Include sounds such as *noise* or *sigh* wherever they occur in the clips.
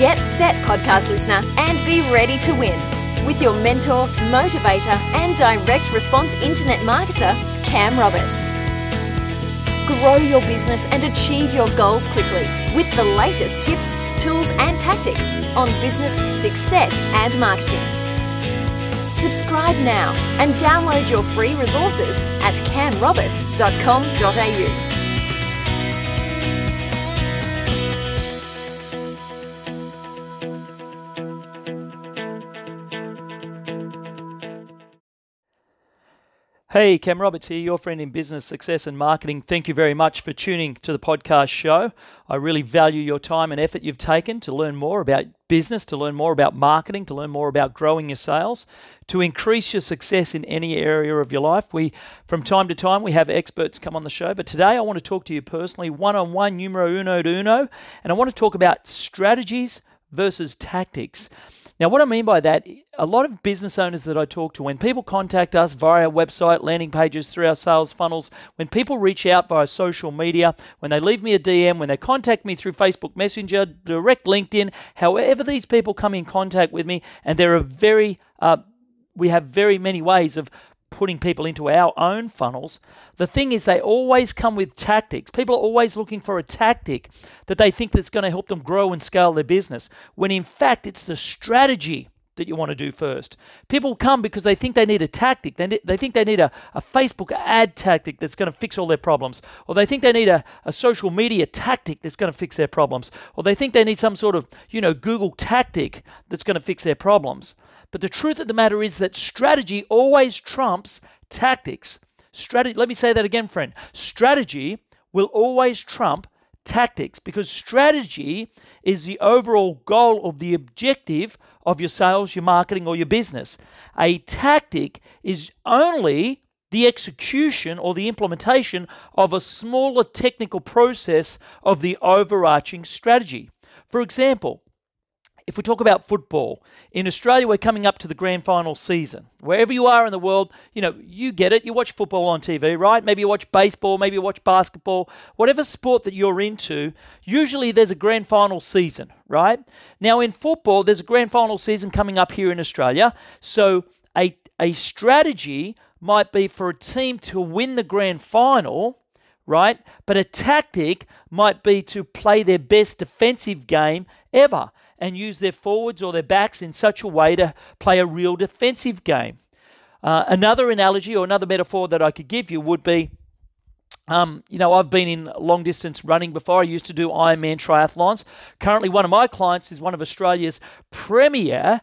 Get set, podcast listener, and be ready to win with your mentor, motivator, and direct response internet marketer, Cam Roberts. Grow your business and achieve your goals quickly with the latest tips, tools, and tactics on business success and marketing. Subscribe now and download your free resources at camroberts.com.au. Hey, Cam Roberts here, your friend in business, success, and marketing. Thank you very much for tuning to the podcast show. I really value your time and effort you've taken to learn more about business, to learn more about marketing, to learn more about growing your sales, to increase your success in any area of your life. We, from time to time, we have experts come on the show, but today I want to talk to you personally, one on one, numero uno de uno, and I want to talk about strategies versus tactics. Now, what I mean by that, a lot of business owners that I talk to, when people contact us via our website, landing pages, through our sales funnels, when people reach out via social media, when they leave me a DM, when they contact me through Facebook Messenger, direct LinkedIn, however these people come in contact with me, and there are very uh, we have very many ways of putting people into our own funnels. The thing is, they always come with tactics. People are always looking for a tactic that they think that's going to help them grow and scale their business, when in fact, it's the strategy that you want to do first. People come because they think they need a tactic. They, they think they need a, a Facebook ad tactic that's going to fix all their problems. Or they think they need a, a social media tactic that's going to fix their problems. Or they think they need some sort of, you know, Google tactic that's going to fix their problems. But the truth of the matter is that strategy always trumps tactics. Strategy, let me say that again, friend. Strategy will always trump tactics because strategy is the overall goal of the objective of your sales, your marketing, or your business. A tactic is only the execution or the implementation of a smaller technical process of the overarching strategy. For example, if we talk about football, in Australia, we're coming up to the grand final season. Wherever you are in the world, you know, you get it. You watch football on TV, right? Maybe you watch baseball, maybe you watch basketball, whatever sport that you're into, usually there's a grand final season, right? Now, in football, there's a grand final season coming up here in Australia. So, a, a strategy might be for a team to win the grand final right? But a tactic might be to play their best defensive game ever and use their forwards or their backs in such a way to play a real defensive game. Uh, another analogy or another metaphor that I could give you would be um, you know, I've been in long distance running before. I used to do Ironman triathlons. Currently, one of my clients is one of Australia's premier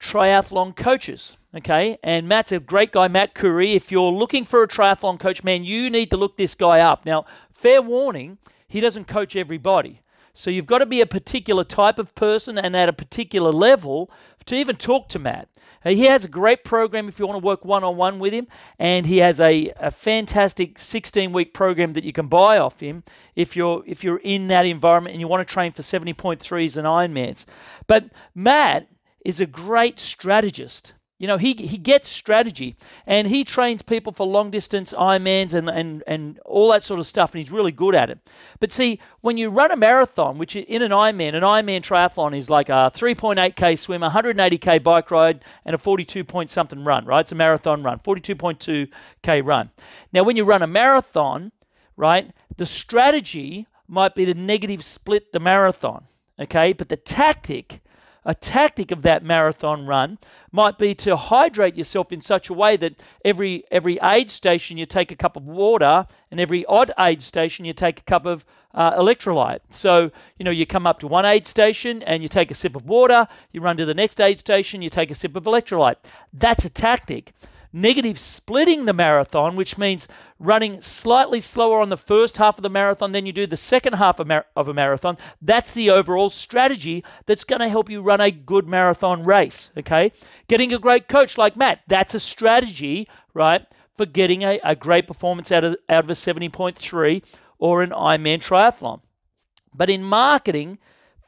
triathlon coaches. Okay, and Matt's a great guy, Matt Curry. If you're looking for a triathlon coach, man, you need to look this guy up. Now, fair warning, he doesn't coach everybody. So you've got to be a particular type of person and at a particular level to even talk to Matt. He has a great program if you want to work one on one with him, and he has a, a fantastic 16 week program that you can buy off him if you're if you're in that environment and you want to train for 70.3s and Ironmans. But Matt is a great strategist. You know, he, he gets strategy and he trains people for long distance Ironmans and, and, and all that sort of stuff, and he's really good at it. But see, when you run a marathon, which in an Ironman, an Ironman triathlon is like a 3.8k swim, 180k bike ride, and a 42 point something run, right? It's a marathon run, 42.2k run. Now, when you run a marathon, right, the strategy might be to negative split the marathon, okay? But the tactic a tactic of that marathon run might be to hydrate yourself in such a way that every every aid station you take a cup of water and every odd aid station you take a cup of uh, electrolyte. So, you know, you come up to one aid station and you take a sip of water, you run to the next aid station, you take a sip of electrolyte. That's a tactic negative splitting the marathon, which means running slightly slower on the first half of the marathon than you do the second half of, mar- of a marathon. That's the overall strategy that's going to help you run a good marathon race. Okay. Getting a great coach like Matt, that's a strategy, right, for getting a, a great performance out of, out of a 70.3 or an Ironman triathlon. But in marketing,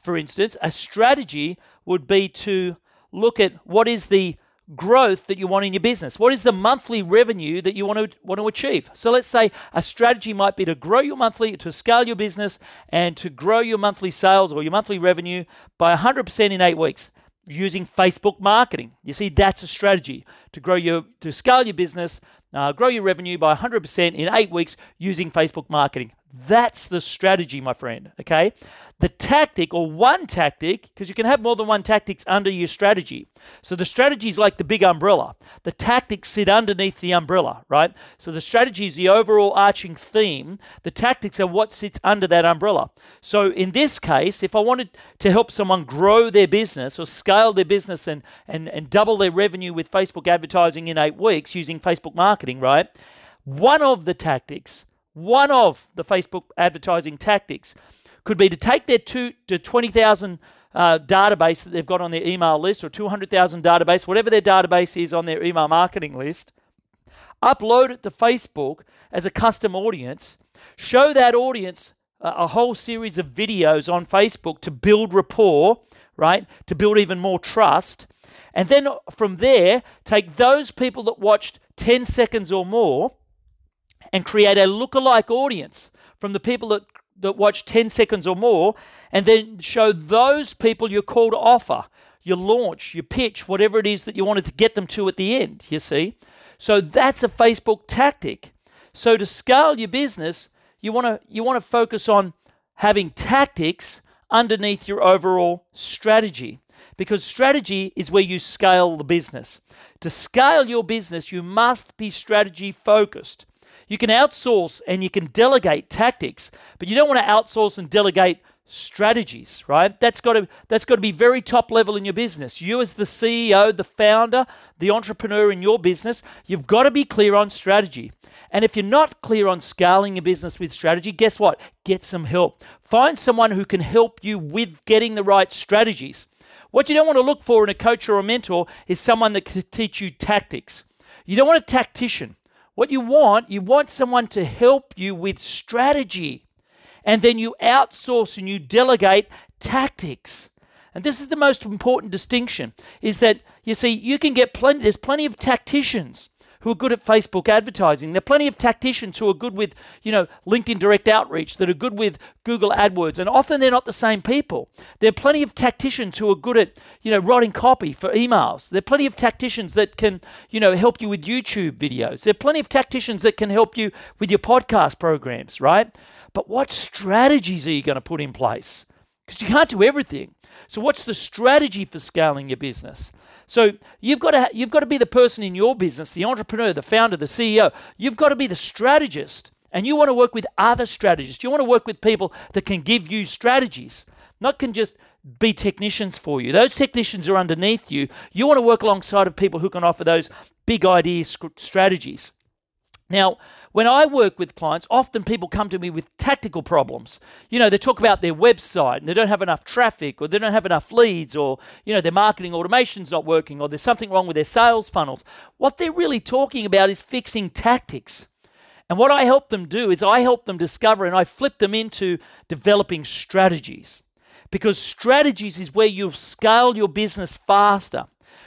for instance, a strategy would be to look at what is the growth that you want in your business? What is the monthly revenue that you want to want to achieve? So let's say a strategy might be to grow your monthly to scale your business and to grow your monthly sales or your monthly revenue by 100% in 8 weeks using Facebook marketing. You see that's a strategy to grow your to scale your business, uh, grow your revenue by 100% in 8 weeks using Facebook marketing. That's the strategy, my friend. Okay. The tactic or one tactic, because you can have more than one tactics under your strategy. So the strategy is like the big umbrella. The tactics sit underneath the umbrella, right? So the strategy is the overall arching theme. The tactics are what sits under that umbrella. So in this case, if I wanted to help someone grow their business or scale their business and, and, and double their revenue with Facebook advertising in eight weeks using Facebook marketing, right? One of the tactics one of the Facebook advertising tactics could be to take their two to 20,000 uh, database that they've got on their email list or 200,000 database, whatever their database is on their email marketing list, upload it to Facebook as a custom audience, show that audience a, a whole series of videos on Facebook to build rapport, right? To build even more trust. And then from there, take those people that watched 10 seconds or more and create a lookalike audience from the people that, that watch 10 seconds or more, and then show those people your call to offer, your launch, your pitch, whatever it is that you wanted to get them to at the end, you see. So that's a Facebook tactic. So to scale your business, you want to you want to focus on having tactics underneath your overall strategy because strategy is where you scale the business. To scale your business, you must be strategy focused. You can outsource and you can delegate tactics, but you don't want to outsource and delegate strategies, right? That's got to that's got to be very top level in your business. You as the CEO, the founder, the entrepreneur in your business, you've got to be clear on strategy. And if you're not clear on scaling your business with strategy, guess what? Get some help. Find someone who can help you with getting the right strategies. What you don't want to look for in a coach or a mentor is someone that can teach you tactics. You don't want a tactician. What you want, you want someone to help you with strategy. And then you outsource and you delegate tactics. And this is the most important distinction is that you see you can get plenty there's plenty of tacticians who are good at Facebook advertising. There are plenty of tacticians who are good with, you know, LinkedIn direct outreach, that are good with Google AdWords, and often they're not the same people. There are plenty of tacticians who are good at, you know, writing copy for emails. There are plenty of tacticians that can, you know, help you with YouTube videos. There are plenty of tacticians that can help you with your podcast programs, right? But what strategies are you going to put in place? Because you can't do everything. So, what's the strategy for scaling your business? So you've got to you've got to be the person in your business, the entrepreneur, the founder, the CEO. You've got to be the strategist, and you want to work with other strategists. You want to work with people that can give you strategies, not can just be technicians for you. Those technicians are underneath you. You want to work alongside of people who can offer those big idea strategies. Now, when I work with clients, often people come to me with tactical problems. You know, they talk about their website and they don't have enough traffic or they don't have enough leads or, you know, their marketing automation's not working or there's something wrong with their sales funnels. What they're really talking about is fixing tactics. And what I help them do is I help them discover and I flip them into developing strategies. Because strategies is where you'll scale your business faster.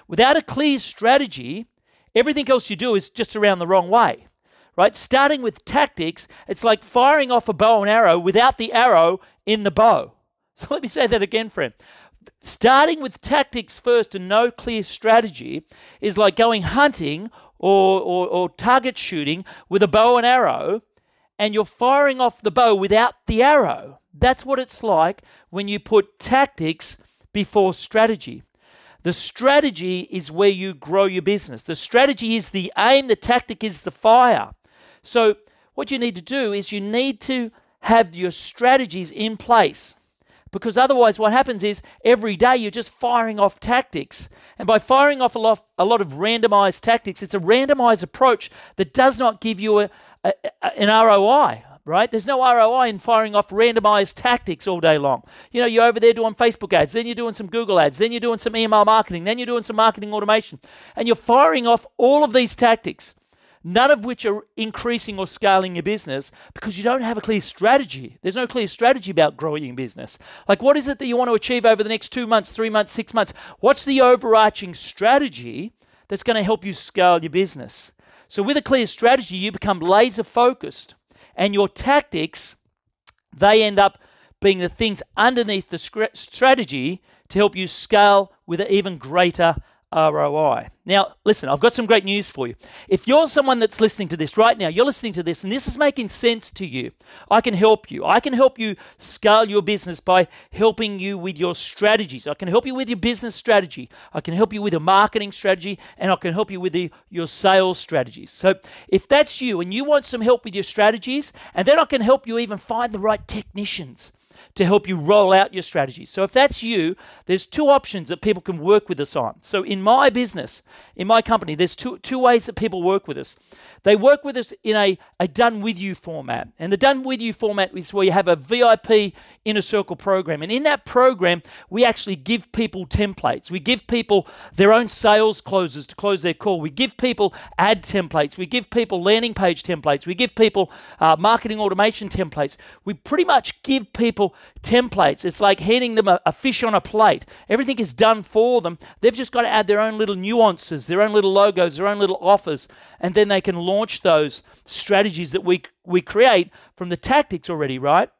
Without a clear strategy, everything else you do is just around the wrong way right? Starting with tactics, it's like firing off a bow and arrow without the arrow in the bow. *laughs* So let me say that again, friend. Starting with tactics first and no clear strategy is like going hunting or, or, or target shooting with a bow and arrow, and you're firing off the bow without the arrow. That's what it's like when you put tactics before strategy. The strategy is where you grow your business. The strategy is the aim, the tactic is the fire. So, what you need to do is you need to have your strategies in place. Because otherwise, what happens is every day you're just firing off tactics. And by firing off a lot, a lot of randomized tactics, it's a randomized approach that does not give you a, a, an ROI, right? There's no ROI in firing off randomized tactics all day long. You know, you're over there doing Facebook ads, then you're doing some Google ads, then you're doing some email marketing, then you're doing some marketing automation, and you're firing off all of these tactics none of which are increasing or scaling your business because you don't have a clear strategy. There's no clear strategy about growing your business. Like, what is it that you want to achieve over the next two months, three months, six months? What's the overarching strategy that's going to help you scale your business. So, with a clear strategy, you become laser focused, and your tactics they end up being the things underneath the strategy to help you scale with an even greater ROI. Now, listen, I've got some great news for you. If you're someone that's listening to this right now, you're listening to this and this is making sense to you, I can help you. I can help you scale your business by helping you with your strategies. I can help you with your business strategy. I can help you with your marketing strategy and I can help you with the, your sales strategies. So, if that's you and you want some help with your strategies, and then I can help you even find the right technicians to help you roll out your strategy. So if that's you, there's two options that people can work with us on. So in my business, in my company, there's two, two ways that people work with us. They work with us in a, a done with you format. And the done with you format is where you have a VIP inner circle program. And in that program, we actually give people templates. We give people their own sales closes to close their call. We give people ad templates. We give people landing page templates. We give people uh, marketing automation templates. We pretty much give people templates. It's like handing them a, a fish on a plate. Everything is done for them. They've just got to add their own little nuances, their own little logos, their own little offers, and then they can launch launch those strategies that we, we create from the tactics already, right?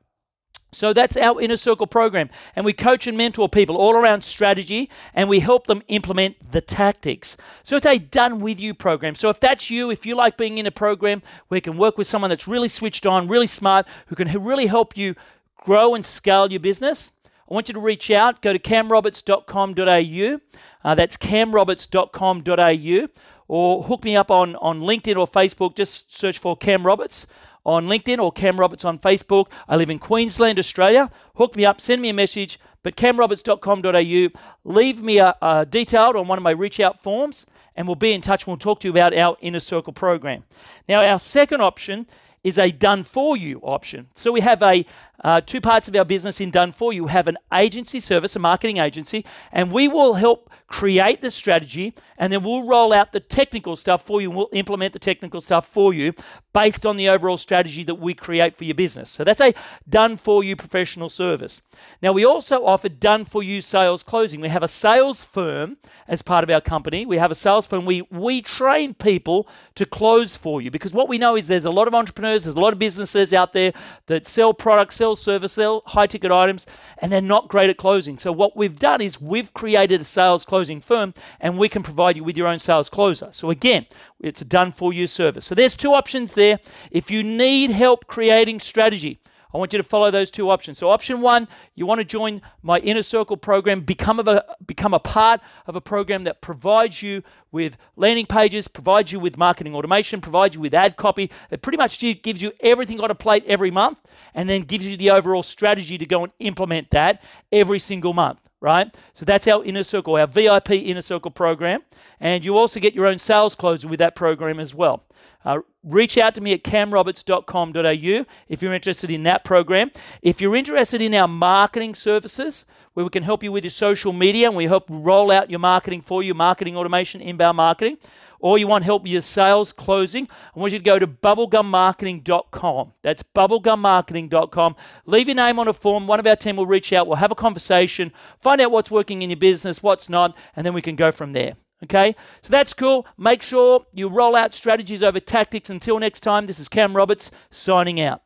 So that's our inner circle program. And we coach and mentor people all around strategy and we help them implement the tactics. So it's a done with you program. So if that's you, if you like being in a program where you can work with someone that's really switched on, really smart, who can really help you grow and scale your business, I want you to reach out. Go to camroberts.com.au. Uh, that's camroberts.com.au or hook me up on, on LinkedIn or Facebook. Just search for Cam Roberts on LinkedIn or Cam Roberts on Facebook. I live in Queensland, Australia. Hook me up, send me a message. But camroberts.com.au, leave me a, a detailed on one of my reach out forms, and we'll be in touch. We'll talk to you about our Inner Circle program. Now, our second option is a done for you option. So we have a uh, two parts of our business in done for you. Have an agency service, a marketing agency, and we will help create the strategy and then we'll roll out the technical stuff for you we'll implement the technical stuff for you based on the overall strategy that we create for your business. So that's a done for you professional service. Now, we also offer done for you sales closing. We have a sales firm as part of our company. We have a sales firm. We, we train people to close for you because what we know is there's a lot of entrepreneurs, there's a lot of businesses out there that sell products, sell service, sell high ticket items, and they're not great at closing. So, what we've done is we've created a sales closing firm and we can provide you with your own sales closer. So, again, it's a done for you service. So, there's two options there. If you need help creating strategy, I want you to follow those two options. So option one, you want to join my inner circle program, become a become a part of a program that provides you with landing pages, provides you with marketing automation, provides you with ad copy. It pretty much gives you everything on a plate every month, and then gives you the overall strategy to go and implement that every single month right? So that's our inner circle, our VIP inner circle program. And you also get your own sales closer with that program as well. Uh, reach out to me at camroberts.com.au if you're interested in that program. If you're interested in our marketing services, where we can help you with your social media and we help roll out your marketing for you, marketing automation, inbound marketing, or you want help with your sales closing, I want you to go to bubblegummarketing.com. That's bubblegummarketing.com. Leave your name on a form. One of our team will reach out. We'll have a conversation, find out what's working in your business, what's not, and then we can go from there. Okay, so that's cool. Make sure you roll out strategies over tactics. Until next time, this is Cam Roberts signing out.